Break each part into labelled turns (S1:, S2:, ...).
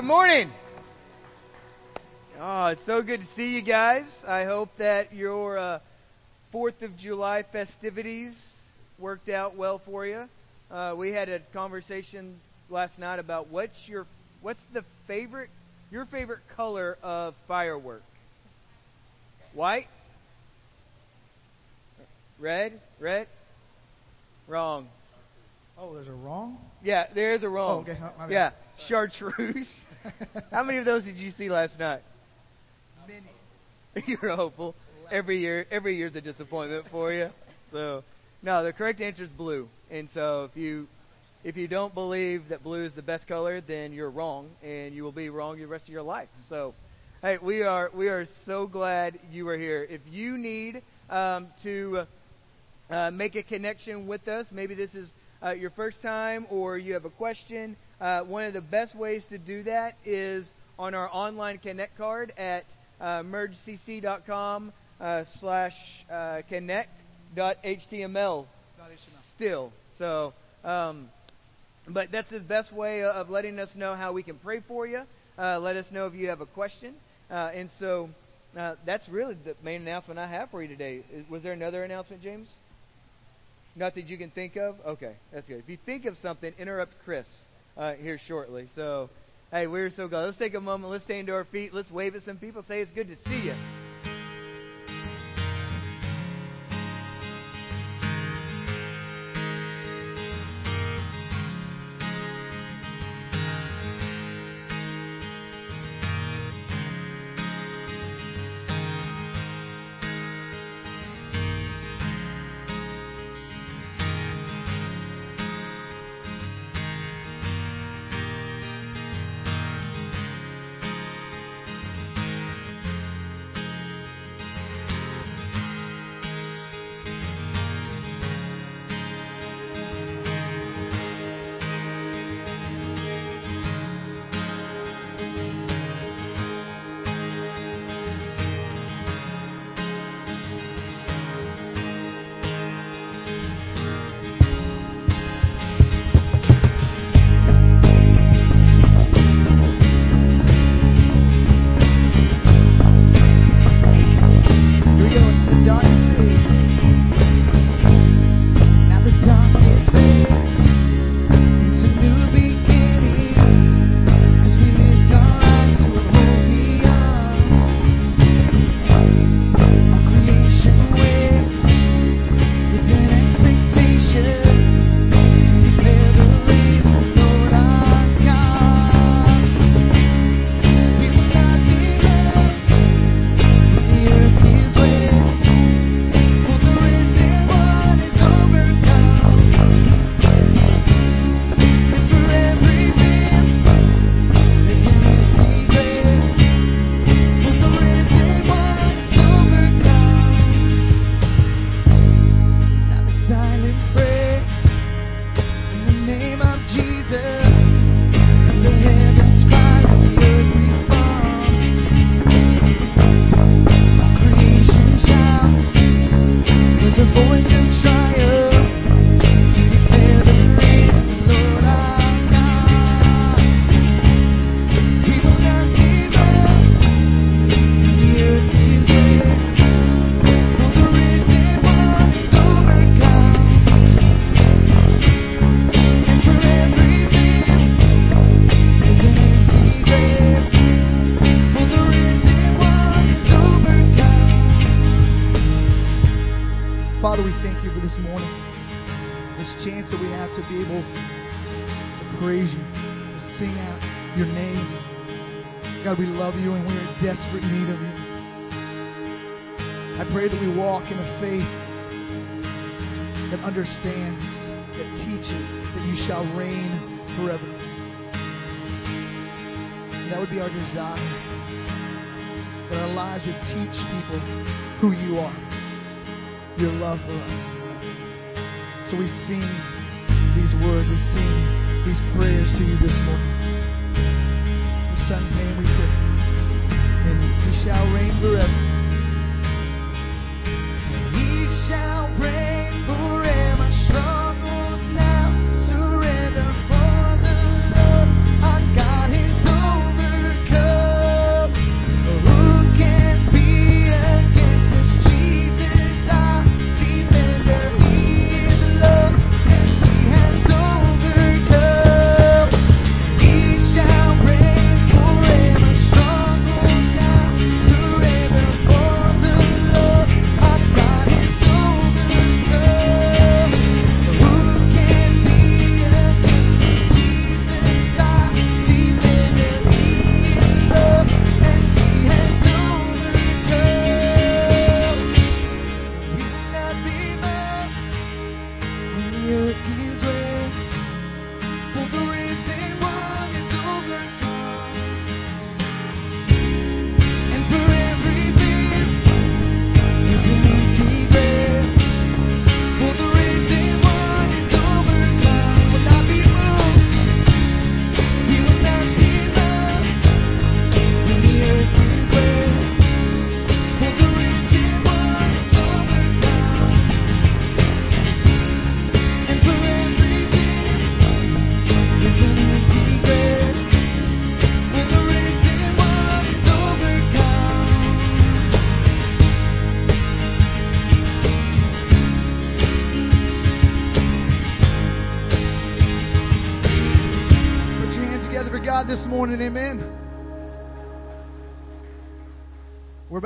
S1: good morning. Oh, it's so good to see you guys. I hope that your uh, Fourth of July festivities worked out well for you. Uh, we had a conversation last night about what's your what's the favorite your favorite color of firework. White. Red. Red. Wrong.
S2: Oh, there's a wrong?
S1: Yeah, there's a wrong.
S2: Oh, okay.
S1: Yeah, chartreuse. How many of those did you see last night?
S2: Many.
S1: You're hopeful. Every year, every year's a disappointment for you. So, no, the correct answer is blue. And so, if you if you don't believe that blue is the best color, then you're wrong, and you will be wrong the rest of your life. So, hey, we are we are so glad you are here. If you need um, to uh, make a connection with us, maybe this is uh, your first time or you have a question, uh, one of the best ways to do that is on our online connect card at uh, mergecc.com uh, slash uh, connect.html still. So, um, but that's the best way of letting us know how we can pray for you. Uh, let us know if you have a question. Uh, and so uh, that's really the main announcement I have for you today. Was there another announcement, James? Not that you can think of? Okay, that's good. If you think of something, interrupt Chris uh, here shortly. So, hey, we're so glad. Let's take a moment. Let's stand to our feet. Let's wave at some people. Say it's good to see you.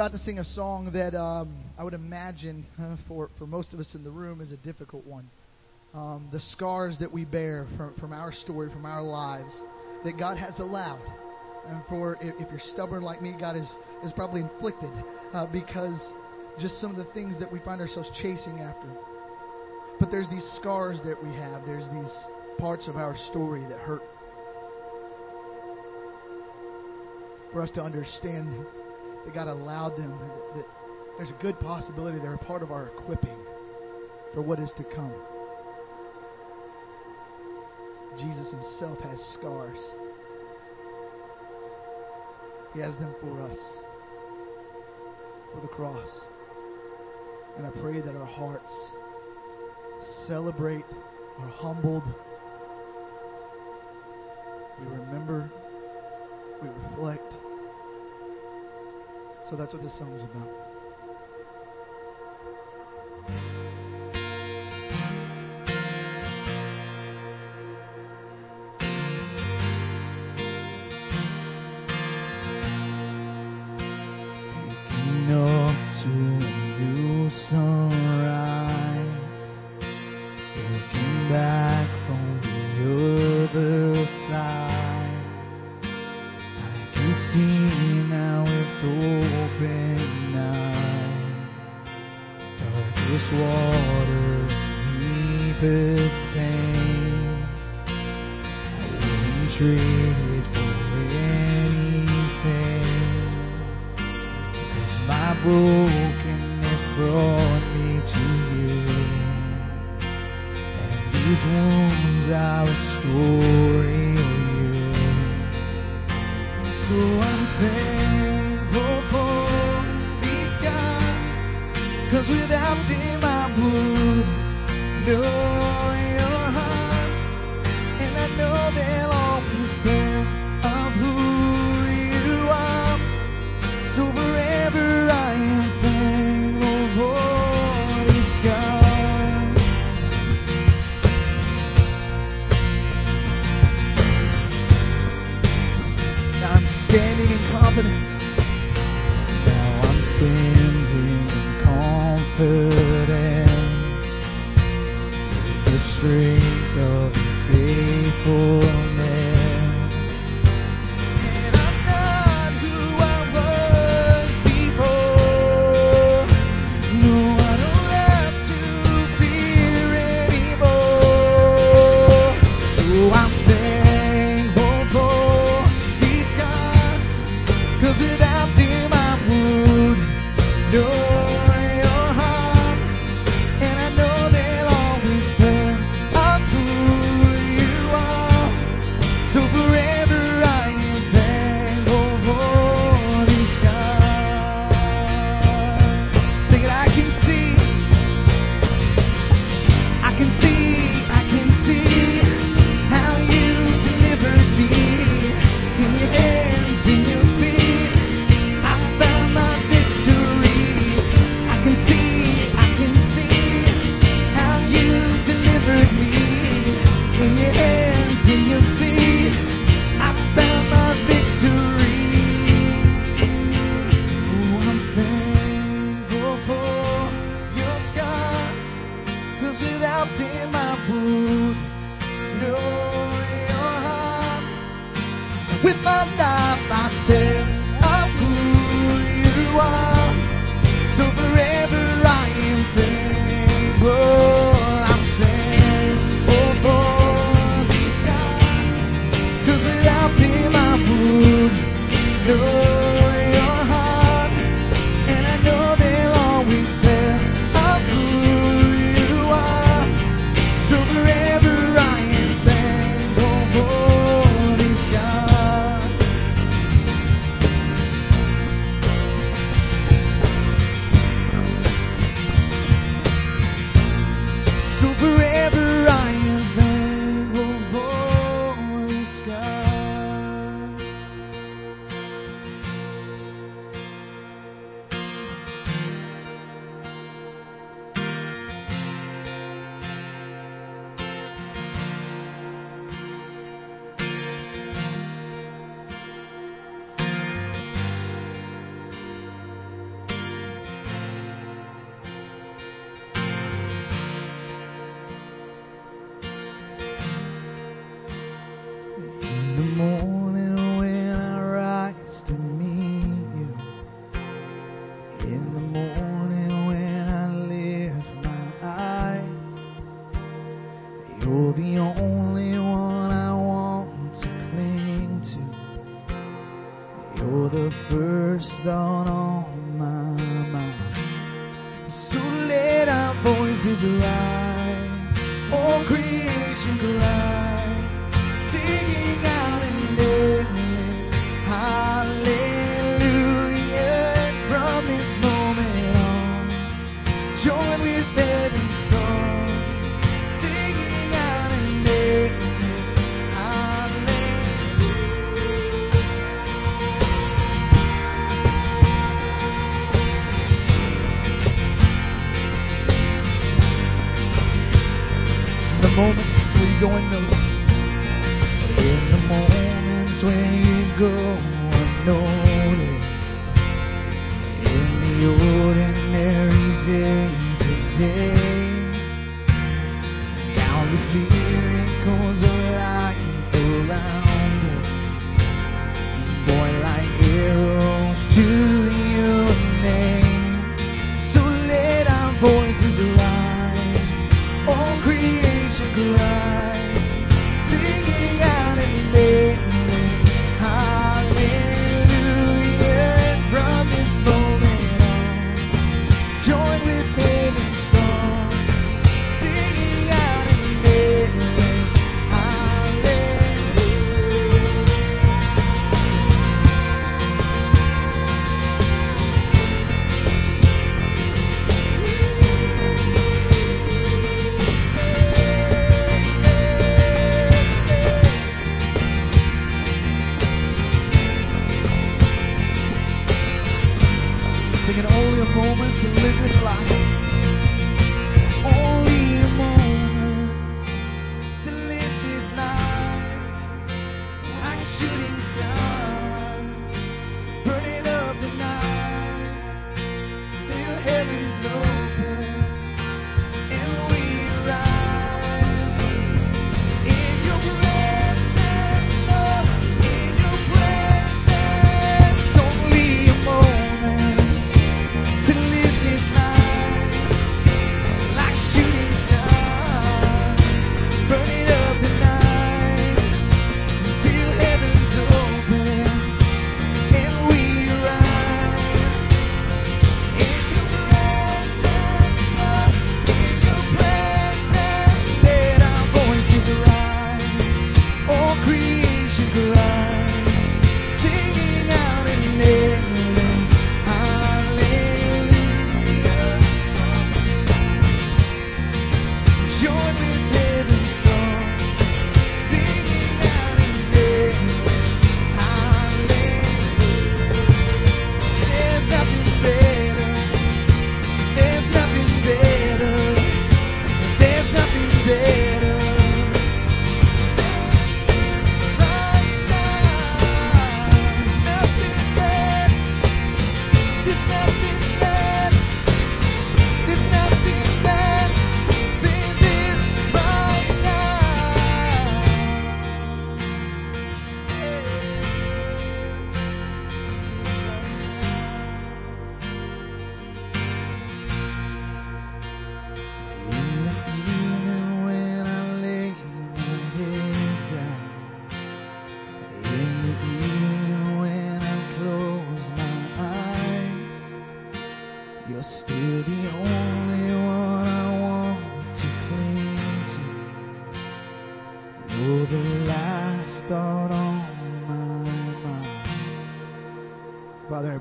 S3: about to sing a song that um, I would imagine uh, for, for most of us in the room is a difficult one. Um, the scars that we bear from, from our story, from our lives, that God has allowed. And for if, if you're stubborn like me, God is, is probably inflicted uh, because just some of the things that we find ourselves chasing after. But there's these scars that we have, there's these parts of our story that hurt. For us to understand that God allowed them, that, that there's a good possibility they're a part of our equipping for what is to come. Jesus himself has scars. He has them for us, for the cross. And I pray that our hearts celebrate, are humbled. We remember, we reflect, so that's what this song's about.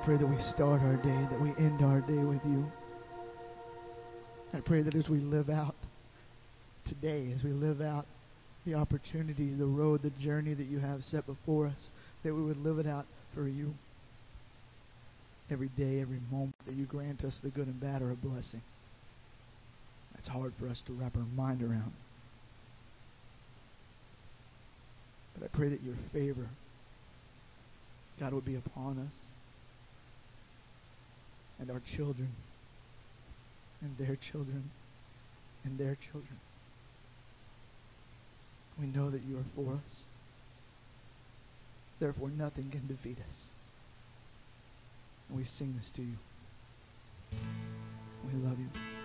S2: Pray that we start our day, that we end our day with you. I pray that as we live out today, as we live out the opportunity, the road, the journey that you have set before us, that we would live it out for you. Every day, every moment, that you grant us the good and bad are a blessing. That's hard for us to wrap our mind around. But I pray that your favor, God, would be upon us and our children and their children and their children. We know that you are for us. Therefore, nothing can defeat us. And we sing this to you. We love you.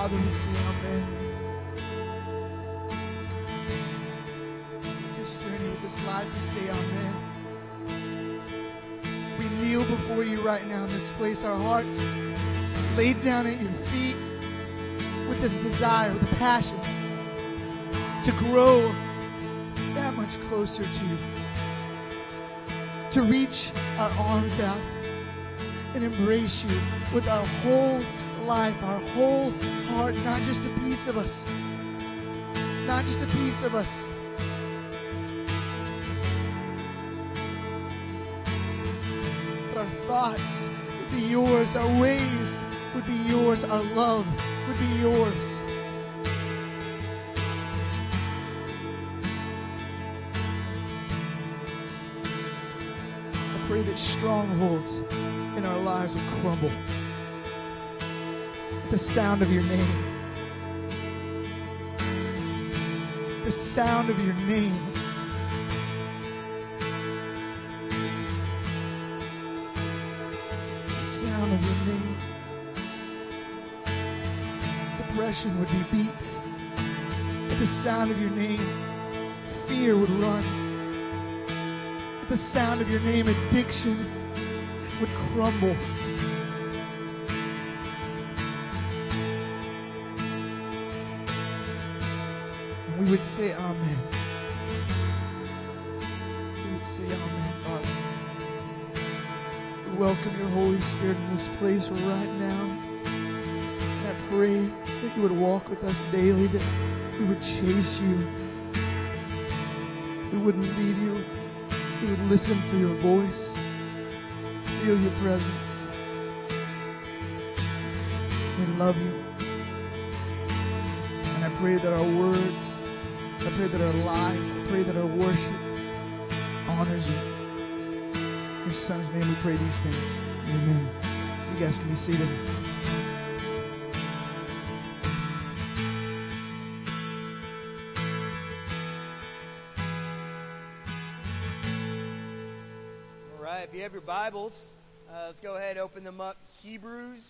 S2: Father, we say amen. This journey with this life, we say amen. We kneel before you right now in this place, our hearts laid down at your feet with the desire, the passion to grow that much closer to you, to reach our arms out and embrace you with our whole life, our whole heart, not just a piece of us, not just a piece of us. But our thoughts would be yours, our ways would be yours, our love would be yours. I pray that strongholds in our lives would crumble the sound of your name. The sound of your name. The sound of your name. Depression would be beat. At the sound of your name, fear would run. At the sound of your name, addiction would crumble. Would say, Amen. We would say, Amen, Father. We welcome your Holy Spirit in this place right now. And I pray that you would walk with us daily, that we would chase you. We wouldn't leave you. We would listen for your voice, feel your presence. We love you. And I pray that our words, I pray that our lives, I pray that our worship honors you. In your son's name we pray these things. Amen. You guys can be seated.
S1: All right, if you have your Bibles, uh, let's go ahead and open them up. Hebrews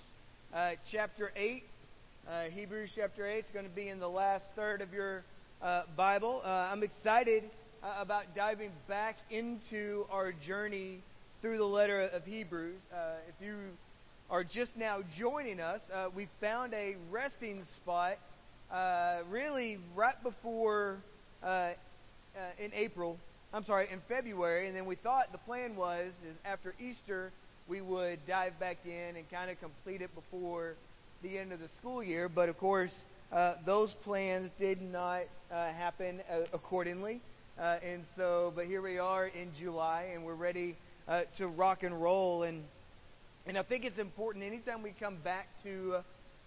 S1: uh, chapter 8. Uh, Hebrews chapter 8 is going to be in the last third of your uh, Bible. Uh, I'm excited uh, about diving back into our journey through the letter of Hebrews. Uh, if you are just now joining us, uh, we found a resting spot uh, really right before in April. I'm sorry, in February, and then we thought the plan was is after Easter we would dive back in and kind of complete it before the end of the school year. But of course, uh, those plans did not uh, happen uh, accordingly, uh, and so. But here we are in July, and we're ready uh, to rock and roll. And and I think it's important anytime we come back to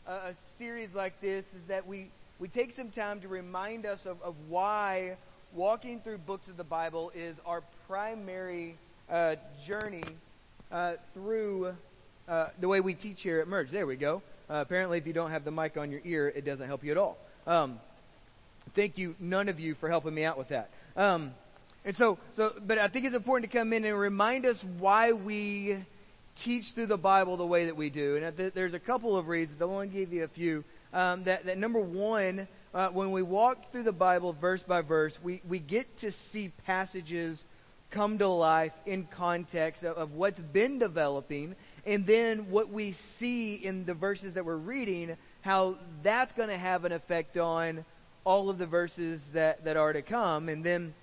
S1: a, a series like this is that we we take some time to remind us of, of why walking through books of the Bible is our primary journey through the way we teach here at Merge. There we go. Uh, apparently, if you don't have the mic on your ear, it doesn't help you at all. Um, thank you, none of you, for helping me out with that. Um, and so, so, but I think it's important to come in and remind us why we teach through the Bible the way that we do. And th- there's a couple of reasons. I want to give you a few. Um, that, that number one, uh, when we walk through the Bible verse by verse, we, we get to see passages come to life in context of, of what's been developing, and then what we see in the verses that we're reading, how that's going to have an effect on all of the verses that, that are to come. And then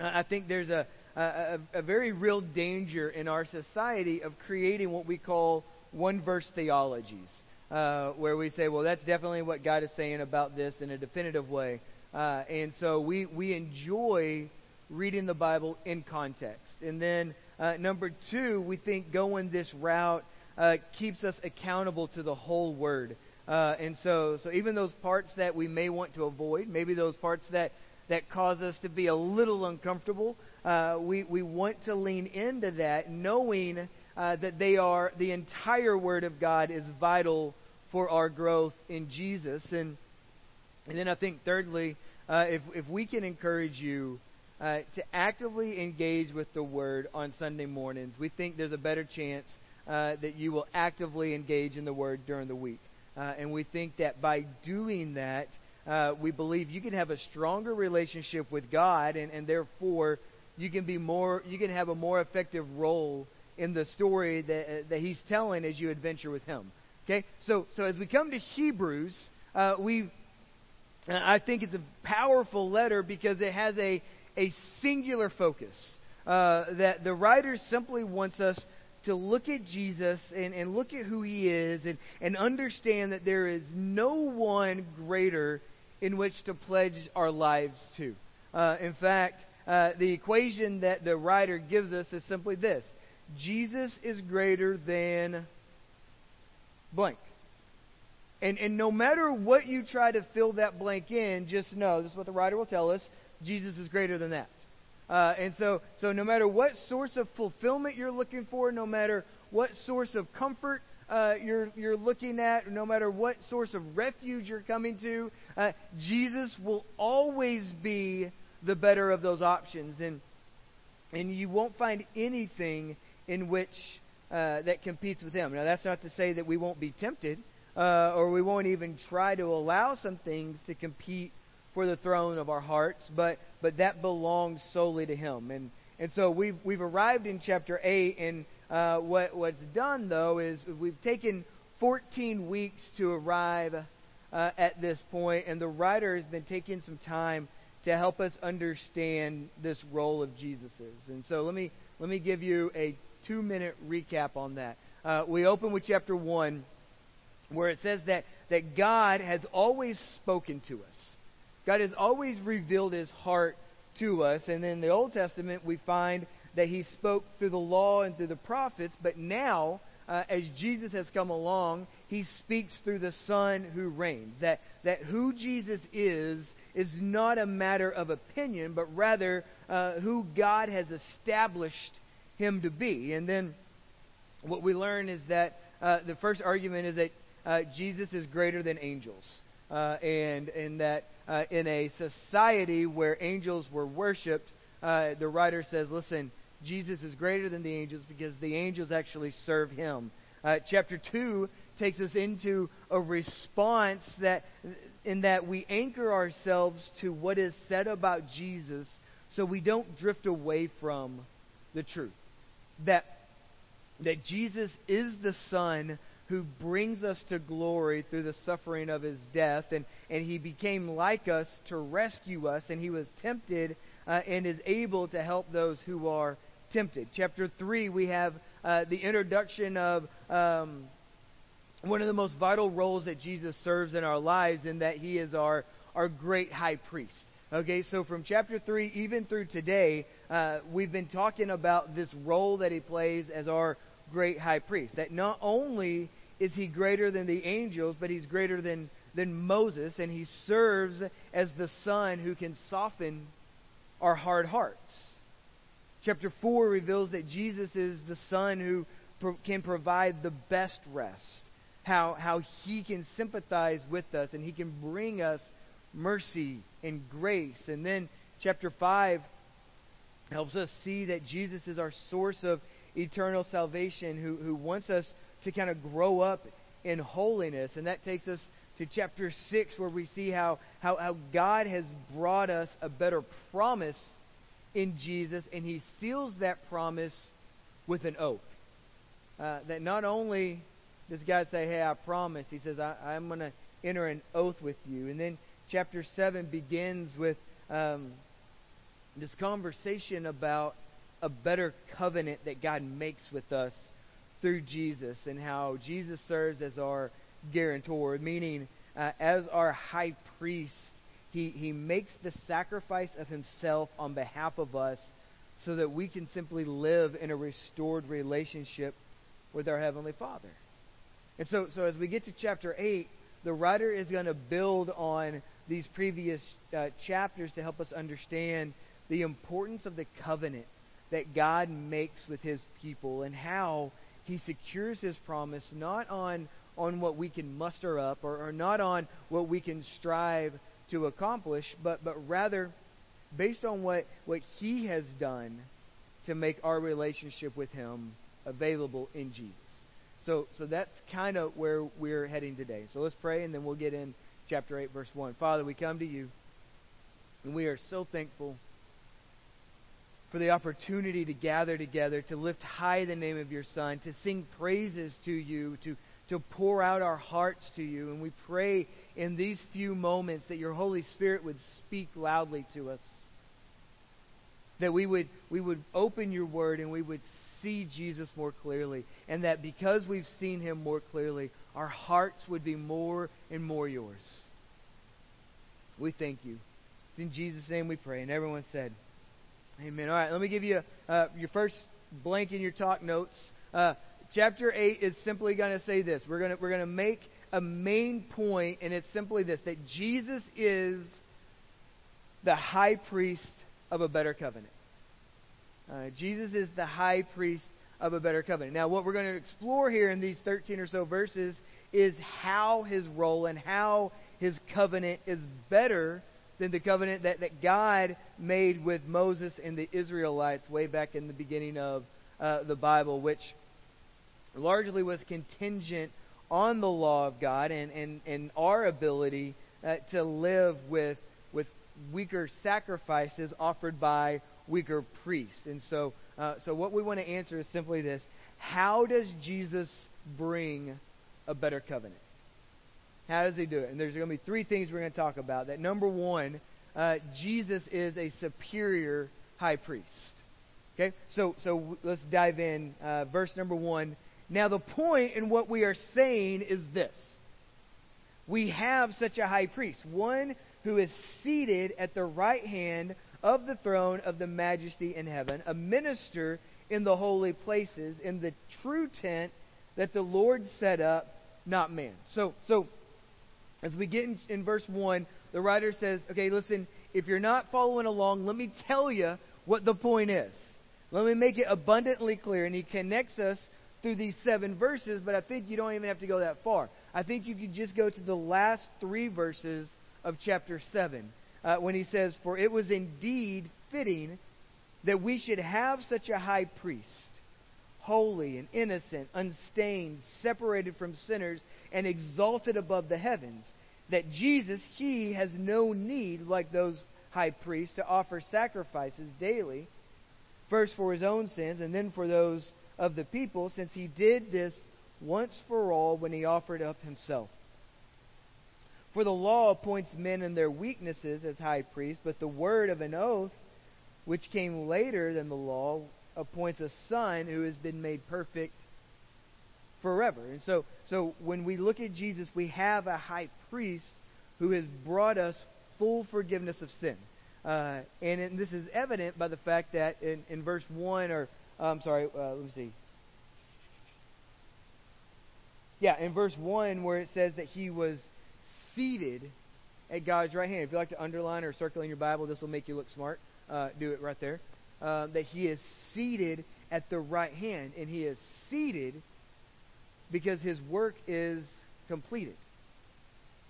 S1: I think there's a, a, a very real danger in our society of creating what we call one verse theologies uh, where we say, well, that's definitely what God is saying about this in a definitive way. Uh, and so we, we enjoy reading the Bible in context. And then, uh, number two, we think going this route uh, keeps us accountable to the whole Word. Uh, and so, so even those parts that we may want to avoid, maybe those parts that, that cause us to be a little uncomfortable, uh, we, we want to lean into that, knowing uh, that they are the entire Word of God is vital for our growth in Jesus. And and then I think thirdly, uh, if if we can encourage you uh, to actively engage with the Word on Sunday mornings, we think there's a better chance uh, that you will actively engage in the Word during the week. Uh, and we think that by doing that, uh, we believe you can have a stronger relationship with God, and, and therefore you can be more, you can have a more effective role in the story that, uh, that He's telling as you adventure with Him. Okay, so so as we come to Hebrews, we I think it's a powerful letter because it has a, a singular focus. Uh, that the writer simply wants us to look at Jesus and, and look at who he is and, and understand that there is no one greater in which to pledge our lives to. Uh, in fact, uh, the equation that the writer gives us is simply this Jesus is greater than blank. And, and no matter what you try to fill that blank in, just know this is what the writer will tell us Jesus is greater than that. Uh, and so, so no matter what source of fulfillment you're looking for, no matter what source of comfort uh, you're, you're looking at, no matter what source of refuge you're coming to, uh, Jesus will always be the better of those options. And, and you won't find anything in which uh, that competes with him. Now, that's not to say that we won't be tempted uh, or we won't even try to allow some things to compete for the throne of our hearts, but but that belongs solely to Him. And and so we've we've arrived in chapter eight, and uh, what what's done though is we've taken 14 weeks to arrive uh, at this point, and the writer has been taking some time to help us understand this role of Jesus's. And so let me let me give you a two minute recap on that. Uh, we open with chapter one, where it says that that God has always spoken to us. God has always revealed his heart to us. And in the Old Testament, we find that he spoke through the law and through the prophets. But now, uh, as Jesus has come along, he speaks through the Son who reigns. That, that who Jesus is is not a matter of opinion, but rather uh, who God has established him to be. And then what we learn is that uh, the first argument is that uh, Jesus is greater than angels. Uh, and, and that uh, in a society where angels were worshipped, uh, the writer says, listen, Jesus is greater than the angels because the angels actually serve him. Uh, chapter 2 takes us into a response that in that we anchor ourselves to what is said about Jesus so we don't drift away from the truth. That that Jesus is the Son who brings us to glory through the suffering of his death. And, and he became like us to rescue us, and he was tempted uh, and is able to help those who are tempted. Chapter 3, we have uh, the introduction of um, one of the most vital roles that Jesus serves in our lives, in that he is our, our great high priest. Okay, so from chapter 3 even through today, uh, we've been talking about this role that he plays as our great high priest. That not only is he greater than the angels, but he's greater than, than Moses, and he serves as the Son who can soften our hard hearts. Chapter 4 reveals that Jesus is the Son who pro- can provide the best rest. How, how he can sympathize with us and he can bring us mercy and grace. And then chapter 5 helps us see that Jesus is our source of eternal salvation, who, who wants us to kind of grow up in holiness. And that takes us to chapter 6, where we see how, how, how God has brought us a better promise in Jesus, and He seals that promise with an oath. Uh, that not only does God say, Hey, I promise, He says, I, I'm going to enter an oath with you. And then chapter 7 begins with um, this conversation about a better covenant that God makes with us through Jesus and how Jesus serves as our guarantor, meaning uh, as our high priest, he, he makes the sacrifice of himself on behalf of us so that we can simply live in a restored relationship with our Heavenly Father. And so, so as we get to chapter 8, the writer is going to build on these previous uh, chapters to help us understand the importance of the covenant that God makes with his people and how he secures his promise not on, on what we can muster up or, or not on what we can strive to accomplish, but, but rather based on what, what he has done to make our relationship with him available in Jesus. So, so that's kind of where we're heading today. So let's pray, and then we'll get in chapter 8, verse 1. Father, we come to you, and we are so thankful for the opportunity to gather together, to lift high the name of your Son, to sing praises to you, to, to pour out our hearts to you. And we pray in these few moments that your Holy Spirit would speak loudly to us. That we would, we would open your word and we would see Jesus more clearly. And that because we've seen him more clearly, our hearts would be more and more yours. We thank you. It's in Jesus' name we pray. And everyone said, Amen. All right, let me give you uh, your first blank in your talk notes. Uh, chapter 8 is simply going to say this. We're going we're to make a main point, and it's simply this that Jesus is the high priest of a better covenant. Uh, Jesus is the high priest of a better covenant. Now, what we're going to explore here in these 13 or so verses is how his role and how his covenant is better than the covenant that, that God made with Moses and the Israelites way back in the beginning of uh, the Bible, which largely was contingent on the law of God and, and, and our ability uh, to live with, with weaker sacrifices offered by weaker priests. And so, uh, so what we want to answer is simply this How does Jesus bring a better covenant? How does he do it? And there's going to be three things we're going to talk about. That number one, uh, Jesus is a superior high priest. Okay, so so let's dive in. Uh, verse number one. Now the point in what we are saying is this: we have such a high priest, one who is seated at the right hand of the throne of the Majesty in heaven, a minister in the holy places, in the true tent that the Lord set up, not man. So so as we get in, in verse 1, the writer says, okay, listen, if you're not following along, let me tell you what the point is. Let me make it abundantly clear. And he connects us through these seven verses, but I think you don't even have to go that far. I think you could just go to the last three verses of chapter 7 uh, when he says, For it was indeed fitting that we should have such a high priest, holy and innocent, unstained, separated from sinners, and exalted above the heavens, that Jesus, he has no need, like those high priests, to offer sacrifices daily, first for his own sins and then for those of the people, since he did this once for all when he offered up himself. For the law appoints men in their weaknesses as high priests, but the word of an oath, which came later than the law, appoints a son who has been made perfect forever. And so, so when we look at Jesus, we have a high priest who has brought us full forgiveness of sin. Uh, and, and, this is evident by the fact that in, in verse 1, or I'm sorry, uh, let me see. Yeah, in verse 1, where it says that he was seated at God's right hand. If you like to underline or circle in your Bible, this will make you look smart. Uh, do it right there. Uh, that he is seated at the right hand, and he is seated because his work is completed.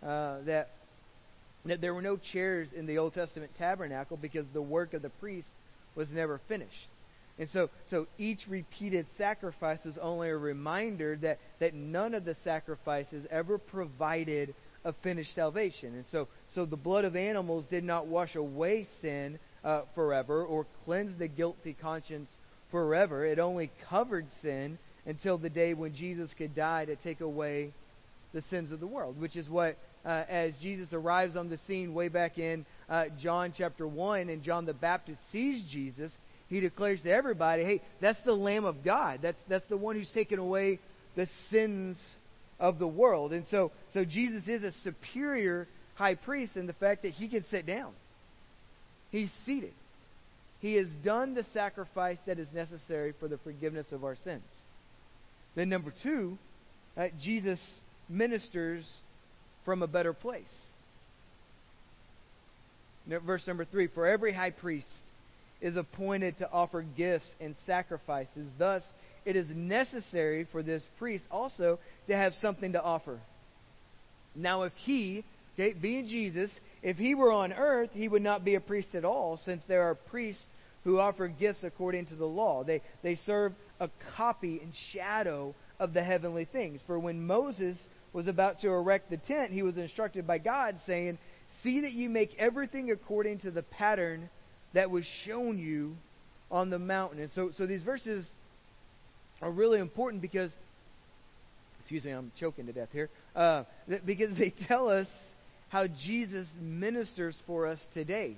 S1: Uh, that, that there were no chairs in the Old Testament tabernacle because the work of the priest was never finished. And so, so each repeated sacrifice was only a reminder that, that none of the sacrifices ever provided a finished salvation. And so, so the blood of animals did not wash away sin uh, forever or cleanse the guilty conscience forever. It only covered sin until the day when Jesus could die to take away the sins of the world, which is what, uh, as Jesus arrives on the scene way back in uh, John chapter 1, and John the Baptist sees Jesus, he declares to everybody, hey, that's the Lamb of God. That's, that's the one who's taken away the sins of the world. And so, so Jesus is a superior high priest in the fact that he can sit down. He's seated. He has done the sacrifice that is necessary for the forgiveness of our sins. Then, number two, uh, Jesus ministers from a better place. Verse number three For every high priest is appointed to offer gifts and sacrifices. Thus, it is necessary for this priest also to have something to offer. Now, if he, okay, being Jesus, if he were on earth, he would not be a priest at all, since there are priests who offer gifts according to the law. They, they serve a copy and shadow of the heavenly things. For when Moses was about to erect the tent, he was instructed by God, saying, See that you make everything according to the pattern that was shown you on the mountain. And so, so these verses are really important because excuse me, I'm choking to death here. Uh, because they tell us how Jesus ministers for us today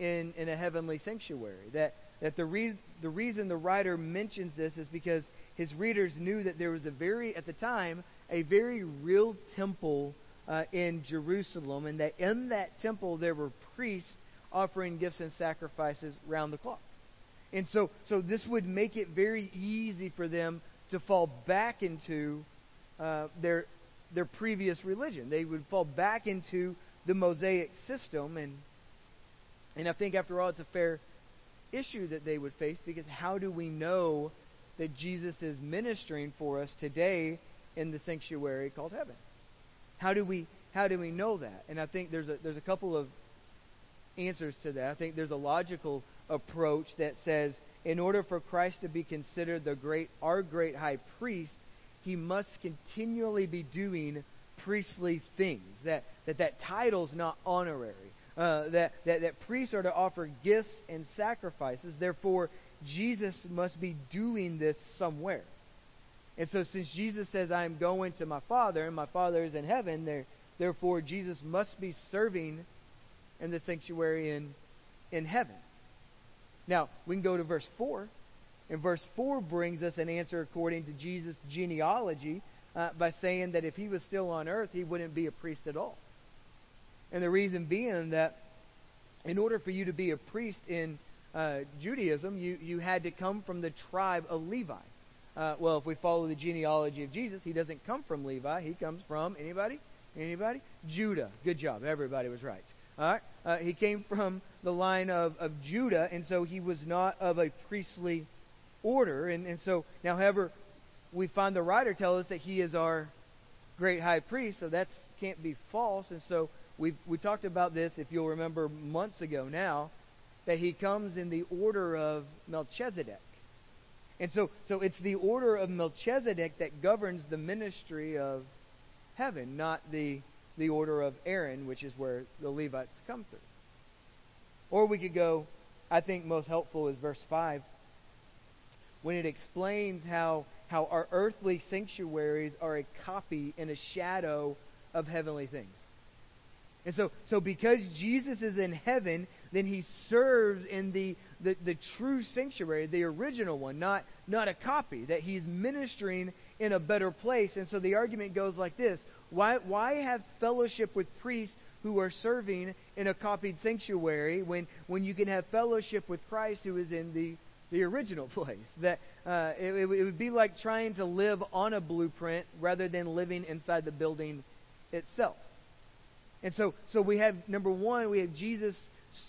S1: in, in a heavenly sanctuary. That, that the, re- the reason the writer mentions this is because his readers knew that there was a very, at the time, a very real temple uh, in Jerusalem, and that in that temple there were priests offering gifts and sacrifices round the clock. And so, so this would make it very easy for them to fall back into uh, their their previous religion. They would fall back into the Mosaic system, and and I think after all, it's a fair issue that they would face because how do we know that Jesus is ministering for us today in the sanctuary called heaven? How do we how do we know that? And I think there's a there's a couple of answers to that. I think there's a logical approach that says in order for Christ to be considered the great our great high priest, he must continually be doing priestly things. That that, that title's not honorary. Uh, that, that, that priests are to offer gifts and sacrifices. Therefore, Jesus must be doing this somewhere. And so, since Jesus says, I am going to my Father, and my Father is in heaven, there, therefore, Jesus must be serving in the sanctuary in, in heaven. Now, we can go to verse 4. And verse 4 brings us an answer according to Jesus' genealogy uh, by saying that if he was still on earth, he wouldn't be a priest at all. And the reason being that in order for you to be a priest in uh, Judaism, you, you had to come from the tribe of Levi. Uh, well, if we follow the genealogy of Jesus, he doesn't come from Levi. He comes from anybody? Anybody? Judah. Good job. Everybody was right. All right. Uh, he came from the line of, of Judah, and so he was not of a priestly order. And, and so now, however, we find the writer tell us that he is our great high priest, so that can't be false. And so we we talked about this, if you'll remember, months ago now, that he comes in the order of Melchizedek. And so, so it's the order of Melchizedek that governs the ministry of heaven, not the, the order of Aaron, which is where the Levites come through. Or we could go, I think most helpful is verse 5 when it explains how, how our earthly sanctuaries are a copy and a shadow of heavenly things. And so, so because Jesus is in heaven, then he serves in the, the, the true sanctuary, the original one, not, not a copy, that he's ministering in a better place. And so the argument goes like this why, why have fellowship with priests who are serving in a copied sanctuary when, when you can have fellowship with Christ who is in the the original place. That uh, it, it would be like trying to live on a blueprint rather than living inside the building itself. And so, so we have number one, we have Jesus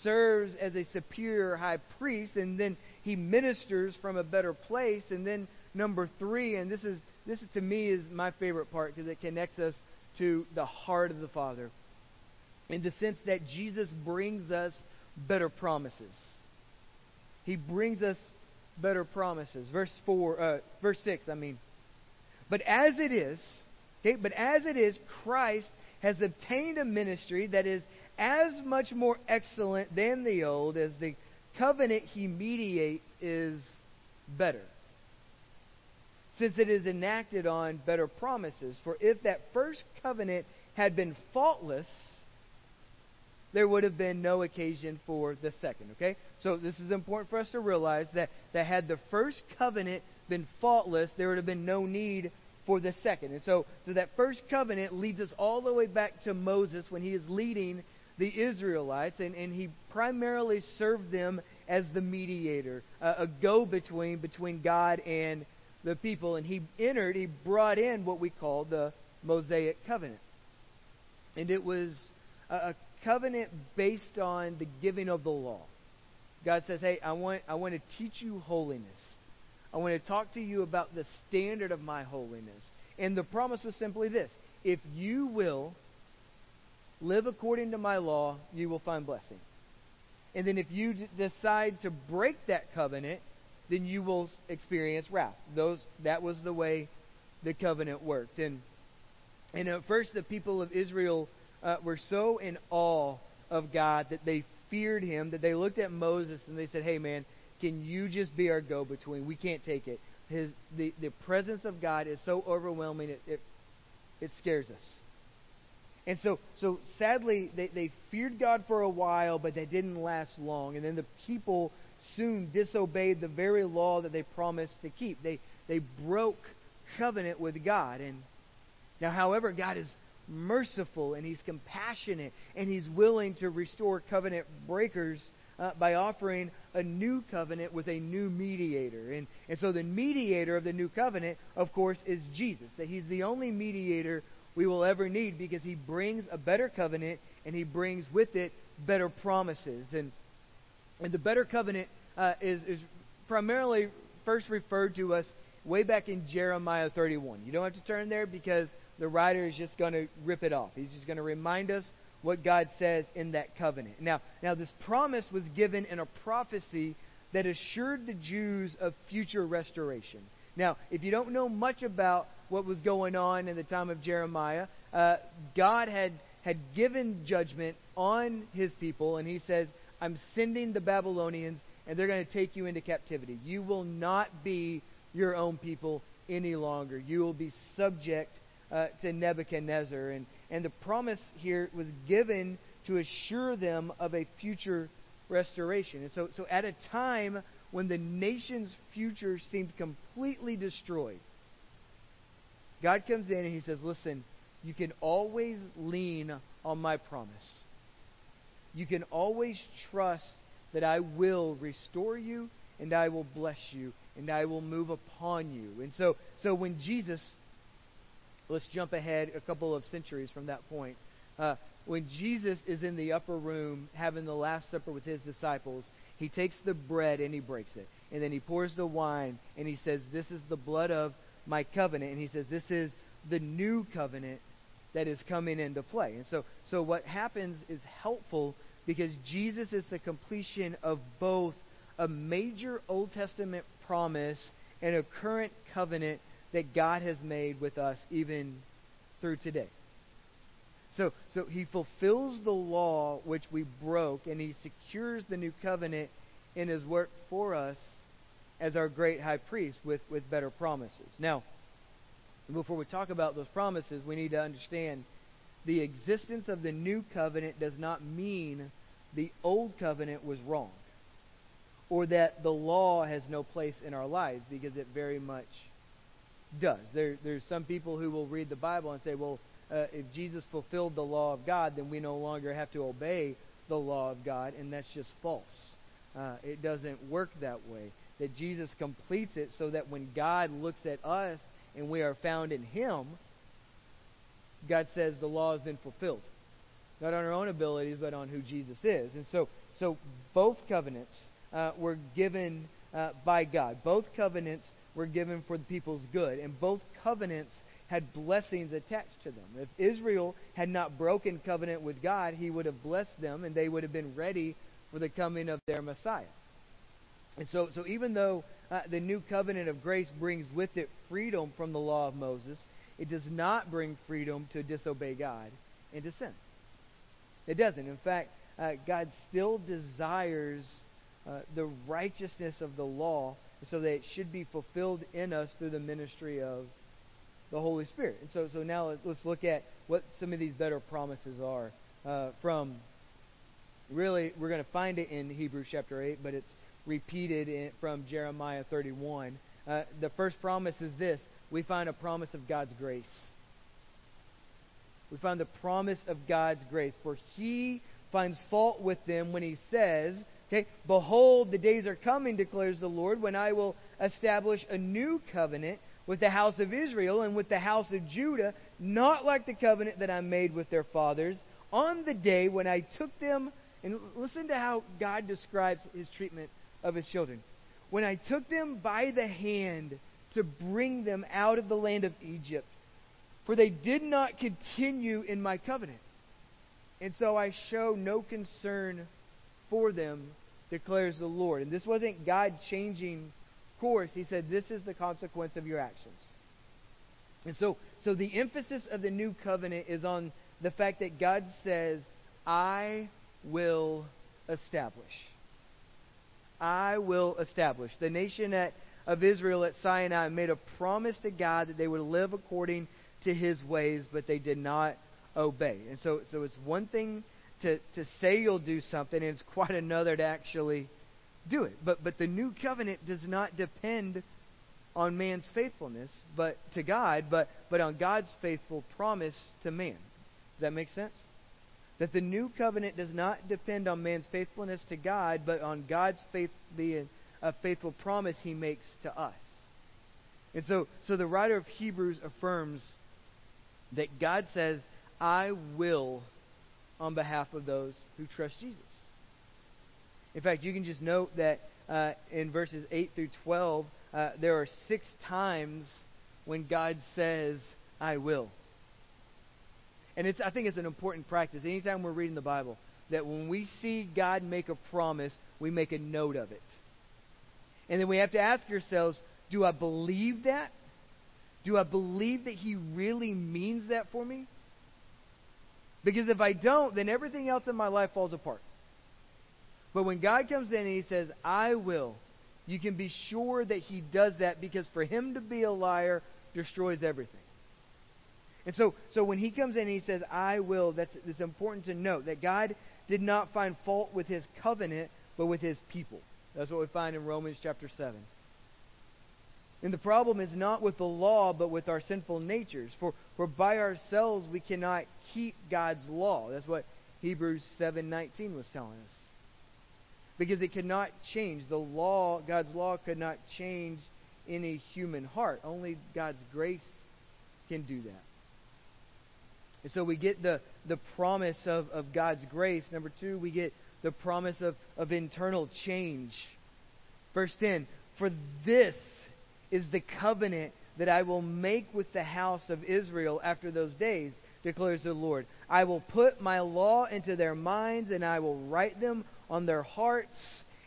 S1: serves as a superior high priest, and then he ministers from a better place. And then number three, and this is this to me is my favorite part because it connects us to the heart of the Father, in the sense that Jesus brings us better promises. He brings us better promises. Verse four, uh, verse six. I mean, but as it is, okay, but as it is, Christ has obtained a ministry that is as much more excellent than the old as the covenant he mediates is better. Since it is enacted on better promises. For if that first covenant had been faultless, there would have been no occasion for the second. Okay? So this is important for us to realize that, that had the first covenant been faultless, there would have been no need for the second. And so, so that first covenant leads us all the way back to Moses when he is leading the Israelites, and, and he primarily served them as the mediator, a go between between God and the people. And he entered, he brought in what we call the Mosaic covenant. And it was a, a covenant based on the giving of the law. God says, Hey, I want, I want to teach you holiness. I want to talk to you about the standard of my holiness. And the promise was simply this if you will live according to my law, you will find blessing. And then if you d- decide to break that covenant, then you will experience wrath. Those that was the way the covenant worked. And and at first the people of Israel uh, were so in awe of God that they feared him that they looked at Moses and they said, "Hey man, can you just be our go between? We can't take it. his the, the presence of God is so overwhelming it, it, it scares us. And so, so sadly, they, they feared God for a while, but that didn't last long. And then the people soon disobeyed the very law that they promised to keep. They, they broke covenant with God. And now, however, God is merciful and He's compassionate and He's willing to restore covenant breakers uh, by offering a new covenant with a new mediator. And, and so the mediator of the new covenant, of course, is Jesus. That He's the only mediator we will ever need because He brings a better covenant and He brings with it better promises. And, and the better covenant uh, is, is primarily first referred to us way back in Jeremiah 31. You don't have to turn there because the writer is just going to rip it off. He's just going to remind us what God says in that covenant. Now, now this promise was given in a prophecy that assured the Jews of future restoration. Now, if you don't know much about what was going on in the time of Jeremiah, uh, God had had given judgment on his people, and he says, I'm sending the Babylonians, and they're going to take you into captivity. You will not be your own people any longer. You will be subject uh, to Nebuchadnezzar. And, and the promise here was given to assure them of a future restoration. And so, so at a time when the nation's future seemed completely destroyed, God comes in and he says, Listen, you can always lean on my promise. You can always trust that I will restore you and I will bless you and I will move upon you. And so, so when Jesus Let's jump ahead a couple of centuries from that point. Uh, when Jesus is in the upper room having the Last Supper with his disciples, he takes the bread and he breaks it. And then he pours the wine and he says, This is the blood of my covenant. And he says, This is the new covenant that is coming into play. And so, so what happens is helpful because Jesus is the completion of both a major Old Testament promise and a current covenant that God has made with us even through today. So, so he fulfills the law which we broke, and he secures the new covenant in his work for us as our great high priest with, with better promises. Now, before we talk about those promises, we need to understand the existence of the new covenant does not mean the old covenant was wrong or that the law has no place in our lives because it very much does. There, there's some people who will read the Bible and say, well, uh, if Jesus fulfilled the law of God, then we no longer have to obey the law of God, and that's just false. Uh, it doesn't work that way. That Jesus completes it so that when God looks at us and we are found in Him, God says the law has been fulfilled. Not on our own abilities, but on who Jesus is. And so, so both covenants uh, were given uh, by God. Both covenants were given for the people's good, and both covenants had blessings attached to them. If Israel had not broken covenant with God, he would have blessed them, and they would have been ready for the coming of their Messiah. And so, so even though uh, the new covenant of grace brings with it freedom from the law of Moses, it does not bring freedom to disobey God and to sin. It doesn't. In fact, uh, God still desires uh, the righteousness of the law so that it should be fulfilled in us through the ministry of the Holy Spirit. And so, so now let's look at what some of these better promises are uh, from. Really, we're going to find it in Hebrews chapter 8, but it's repeated in, from Jeremiah 31. Uh, the first promise is this we find a promise of God's grace. We find the promise of God's grace. For he finds fault with them when he says, Okay? Behold, the days are coming, declares the Lord, when I will establish a new covenant with the house of Israel and with the house of Judah, not like the covenant that I made with their fathers, on the day when I took them. And listen to how God describes his treatment of his children. When I took them by the hand to bring them out of the land of Egypt, for they did not continue in my covenant. And so I show no concern for them declares the Lord. And this wasn't God changing course. He said, This is the consequence of your actions. And so, so the emphasis of the new covenant is on the fact that God says, I will establish. I will establish. The nation at of Israel at Sinai made a promise to God that they would live according to his ways, but they did not obey. And so, so it's one thing to, to say you'll do something, and it's quite another to actually do it. But, but the new covenant does not depend on man's faithfulness but to God, but, but on God's faithful promise to man. Does that make sense? That the new covenant does not depend on man's faithfulness to God, but on God's faith being a uh, faithful promise he makes to us. And so, so the writer of Hebrews affirms that God says, I will on behalf of those who trust Jesus. In fact, you can just note that uh, in verses 8 through 12, uh, there are six times when God says, I will. And it's, I think it's an important practice anytime we're reading the Bible that when we see God make a promise, we make a note of it. And then we have to ask ourselves do I believe that? Do I believe that He really means that for me? Because if I don't, then everything else in my life falls apart. But when God comes in and He says, I will, you can be sure that He does that because for Him to be a liar destroys everything. And so, so when He comes in and He says, I will, that's, it's important to note that God did not find fault with His covenant, but with His people. That's what we find in Romans chapter 7. And the problem is not with the law, but with our sinful natures. For, for by ourselves we cannot keep God's law. That's what Hebrews 7.19 was telling us. Because it cannot change. The law, God's law could not change any human heart. Only God's grace can do that. And so we get the, the promise of, of God's grace. Number two, we get the promise of, of internal change. Verse 10 For this is the covenant that I will make with the house of Israel after those days, declares the Lord. I will put my law into their minds, and I will write them on their hearts,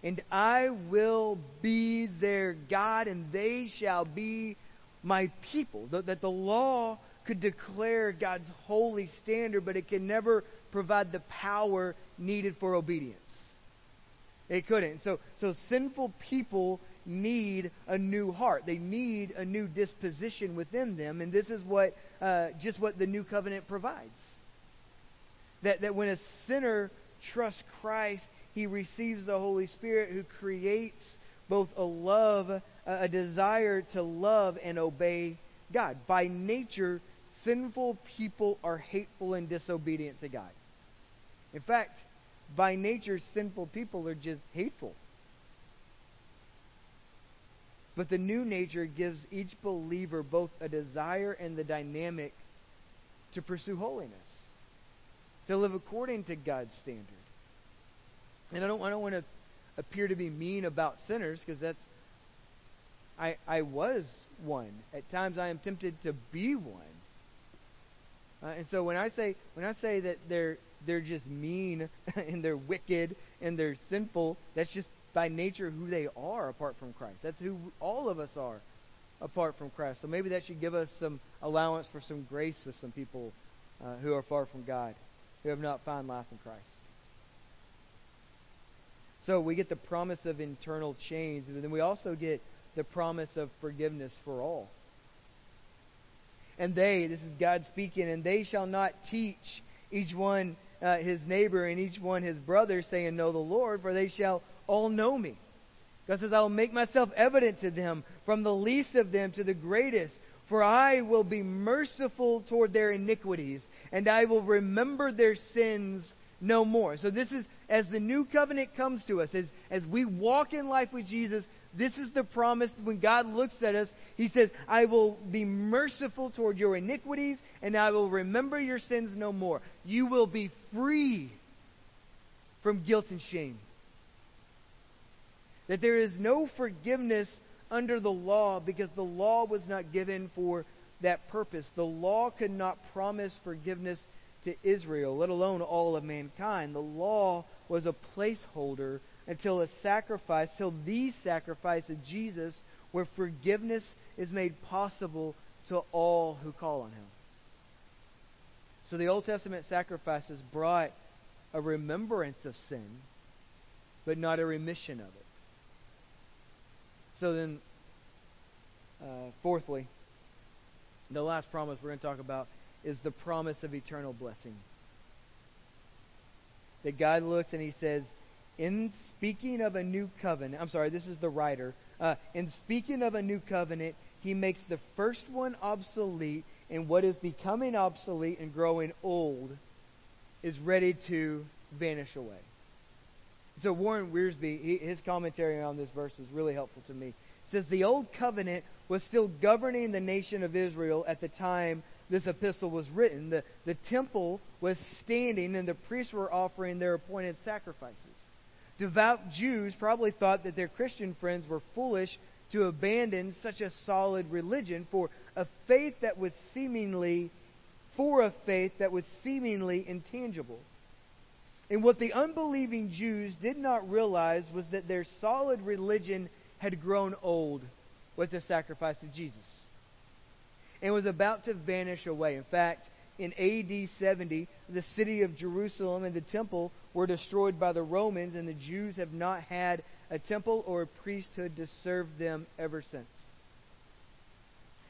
S1: and I will be their God, and they shall be my people. That the law could declare God's holy standard, but it can never provide the power needed for obedience. It couldn't. So, so sinful people need a new heart. They need a new disposition within them, and this is what uh, just what the new covenant provides. That that when a sinner trusts Christ, he receives the Holy Spirit, who creates both a love, a desire to love and obey God. By nature, sinful people are hateful and disobedient to God. In fact, by nature, sinful people are just hateful. But the new nature gives each believer both a desire and the dynamic to pursue holiness, to live according to God's standard. And I don't, I don't want to appear to be mean about sinners because that's I I was one. At times I am tempted to be one. Uh, and so when I say when I say that they're they're just mean and they're wicked and they're sinful, that's just by nature who they are apart from Christ. That's who all of us are apart from Christ. So maybe that should give us some allowance for some grace with some people uh, who are far from God, who have not found life in Christ. So we get the promise of internal change, but then we also get the promise of forgiveness for all. And they, this is God speaking, and they shall not teach each one uh, his neighbor and each one his brother, saying, Know the Lord, for they shall all know me. God says, I will make myself evident to them, from the least of them to the greatest. For I will be merciful toward their iniquities, and I will remember their sins no more. So this is as the new covenant comes to us, as, as we walk in life with Jesus, this is the promise when God looks at us. He says, I will be merciful toward your iniquities, and I will remember your sins no more. You will be free from guilt and shame. That there is no forgiveness under the law because the law was not given for that purpose. The law could not promise forgiveness to Israel, let alone all of mankind. The law was a placeholder until a sacrifice, till the sacrifice of Jesus, where forgiveness is made possible to all who call on him. So the Old Testament sacrifices brought a remembrance of sin, but not a remission of it. So then, Uh, fourthly, the last promise we're going to talk about is the promise of eternal blessing. That God looks and He says, in speaking of a new covenant, I'm sorry, this is the writer. Uh, in speaking of a new covenant, He makes the first one obsolete, and what is becoming obsolete and growing old is ready to vanish away. So Warren Wiersbe, his commentary on this verse was really helpful to me. It says the old covenant was still governing the nation of Israel at the time this epistle was written. The, the temple was standing and the priests were offering their appointed sacrifices. Devout Jews probably thought that their Christian friends were foolish to abandon such a solid religion for a faith that was seemingly for a faith that was seemingly intangible. And what the unbelieving Jews did not realize was that their solid religion had grown old with the sacrifice of Jesus and was about to vanish away. In fact, in AD 70, the city of Jerusalem and the temple were destroyed by the Romans, and the Jews have not had a temple or a priesthood to serve them ever since.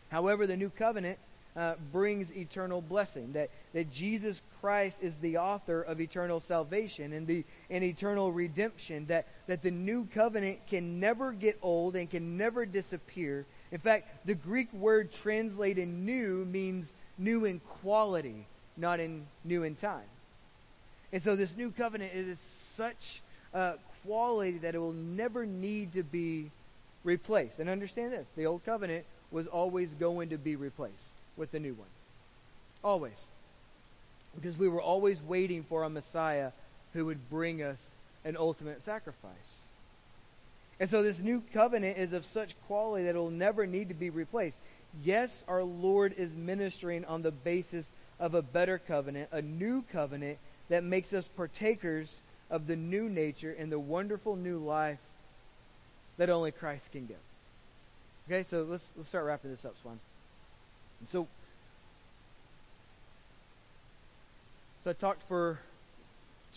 S1: However, the new covenant uh, brings eternal blessing. That, that Jesus Christ is the author of eternal salvation and, the, and eternal redemption. That, that the new covenant can never get old and can never disappear. In fact, the Greek word translated new means new in quality, not in new in time. And so this new covenant is such uh, quality that it will never need to be replaced. And understand this the old covenant was always going to be replaced with the new one. Always. Because we were always waiting for a Messiah who would bring us an ultimate sacrifice. And so this new covenant is of such quality that it will never need to be replaced. Yes, our Lord is ministering on the basis of a better covenant, a new covenant that makes us partakers of the new nature and the wonderful new life that only Christ can give. Okay, so let's let's start wrapping this up, Swan. So, so I talked for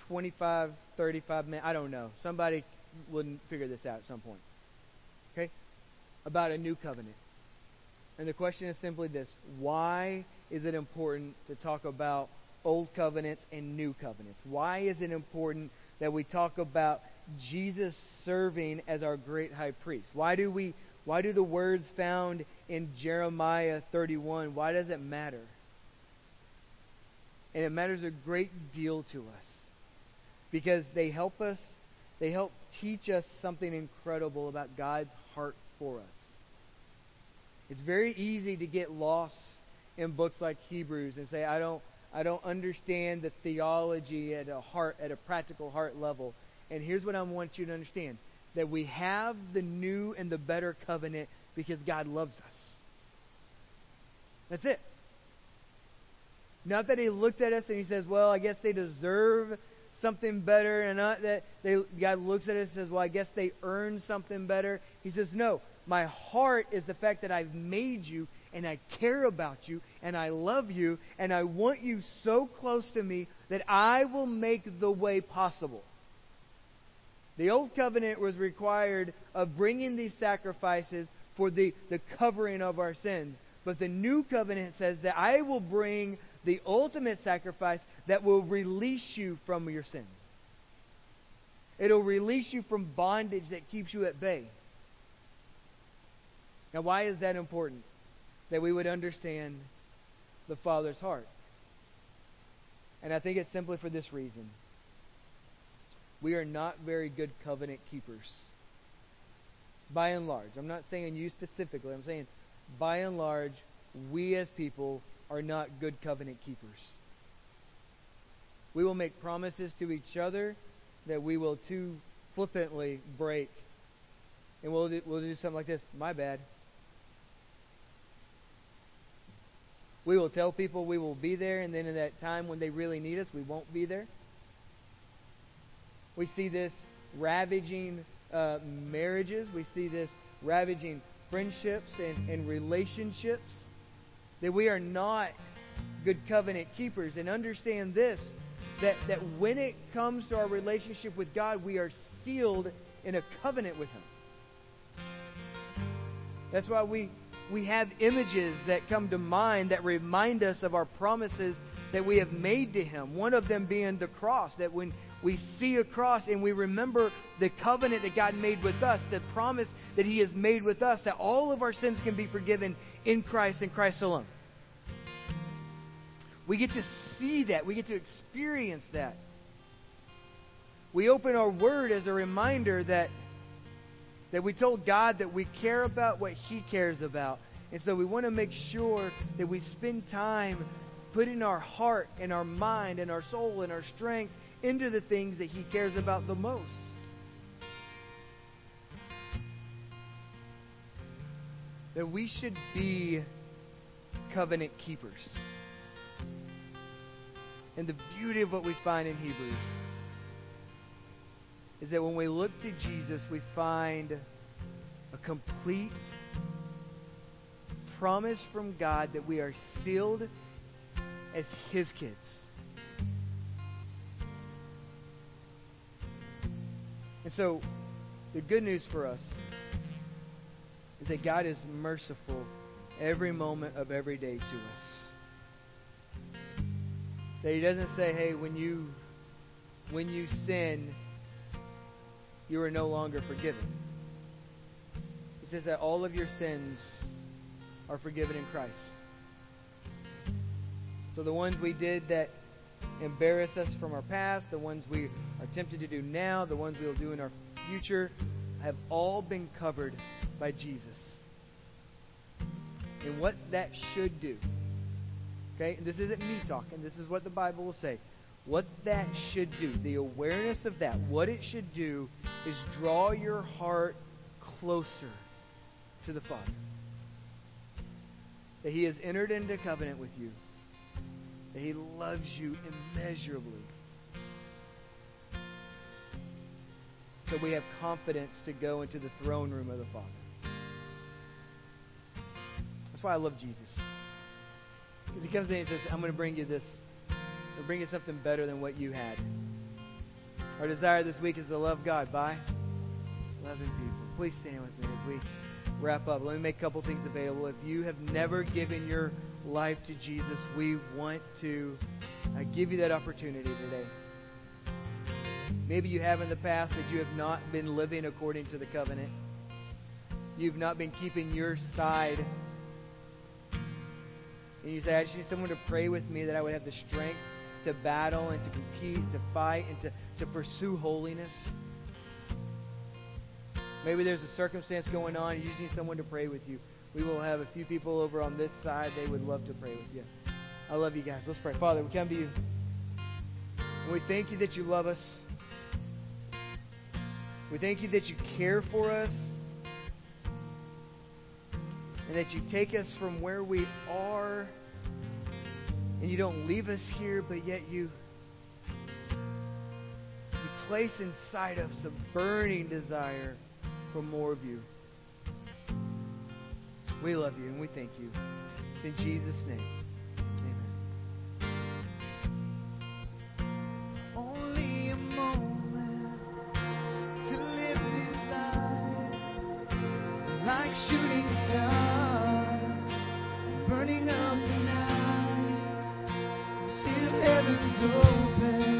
S1: 25, 35 minutes. I don't know. Somebody wouldn't figure this out at some point. Okay? About a new covenant. And the question is simply this Why is it important to talk about old covenants and new covenants? Why is it important that we talk about Jesus serving as our great high priest? Why do we why do the words found in Jeremiah 31 why does it matter? And it matters a great deal to us because they help us they help teach us something incredible about God's heart for us. It's very easy to get lost in books like Hebrews and say I don't I don't understand the theology at a heart at a practical heart level. And here's what I want you to understand that we have the new and the better covenant because God loves us. That's it. Not that He looked at us and He says, "Well, I guess they deserve something better," and not that they, God looks at us and says, "Well, I guess they earned something better." He says, "No, my heart is the fact that I've made you and I care about you and I love you and I want you so close to me that I will make the way possible. The old covenant was required of bringing these sacrifices for the, the covering of our sins. But the new covenant says that I will bring the ultimate sacrifice that will release you from your sin. It'll release you from bondage that keeps you at bay. Now, why is that important? that we would understand the Father's heart. And I think it's simply for this reason. We are not very good covenant keepers. By and large. I'm not saying you specifically. I'm saying by and large, we as people are not good covenant keepers. We will make promises to each other that we will too flippantly break. And we'll do, we'll do something like this. My bad. We will tell people we will be there, and then in that time when they really need us, we won't be there. We see this ravaging uh, marriages. We see this ravaging friendships and, and relationships. That we are not good covenant keepers. And understand this that, that when it comes to our relationship with God, we are sealed in a covenant with Him. That's why we we have images that come to mind that remind us of our promises that we have made to Him. One of them being the cross, that when we see a cross and we remember the covenant that God made with us, the promise that He has made with us, that all of our sins can be forgiven in Christ and Christ alone. We get to see that, we get to experience that. We open our word as a reminder that that we told God that we care about what He cares about. And so we want to make sure that we spend time putting our heart and our mind and our soul and our strength into the things that He cares about the most. That we should be covenant keepers. And the beauty of what we find in Hebrews is that when we look to Jesus, we find a complete promise from God that we are sealed as His kids. And so, the good news for us is that God is merciful every moment of every day to us. That He doesn't say, hey, when you when you sin, you are no longer forgiven. He says that all of your sins are forgiven in Christ. So the ones we did that embarrass us from our past, the ones we are tempted to do now, the ones we will do in our future, have all been covered by Jesus. And what that should do. Okay? And this isn't me talking, this is what the Bible will say. What that should do, the awareness of that, what it should do is draw your heart closer to the Father. That He has entered into covenant with you, that He loves you immeasurably. So we have confidence to go into the throne room of the Father. That's why I love Jesus. Because He comes in and says, I'm going to bring you this. I'm going to bring you something better than what you had. Our desire this week is to love God by loving people. Please stand with me as we wrap up. Let me make a couple things available. If you have never given your life to Jesus, we want to uh, give you that opportunity today. Maybe you have in the past that you have not been living according to the covenant. You've not been keeping your side. And you say, I just need someone to pray with me that I would have the strength to battle and to compete, to fight, and to, to pursue holiness. Maybe there's a circumstance going on, you just need someone to pray with you. We will have a few people over on this side. They would love to pray with you. I love you guys. Let's pray. Father, we come to you. We thank you that you love us. We thank you that you care for us. And that you take us from where we are and you don't leave us here, but yet you you place inside us a burning desire for more of you. We love you and we thank you. It's in Jesus' name.
S3: Amen. Only a moment to live this life like shooting stars, burning up the night till heaven's open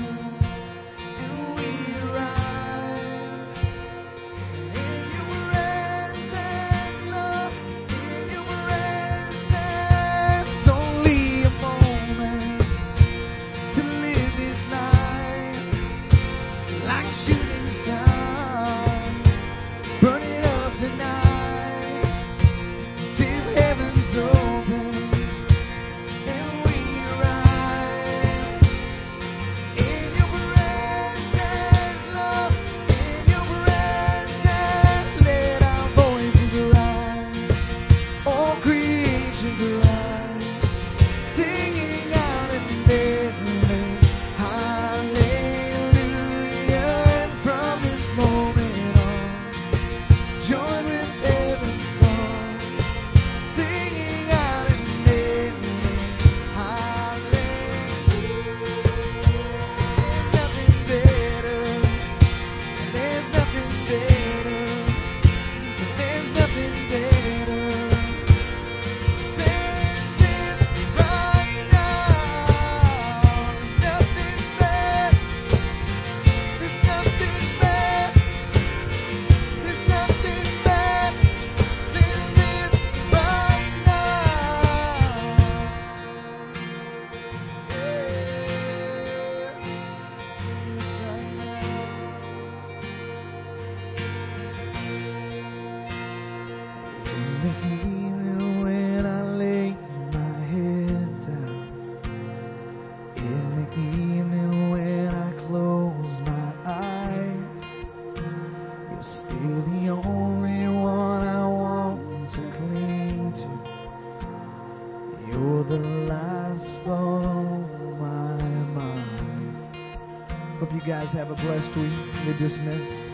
S3: dismissed.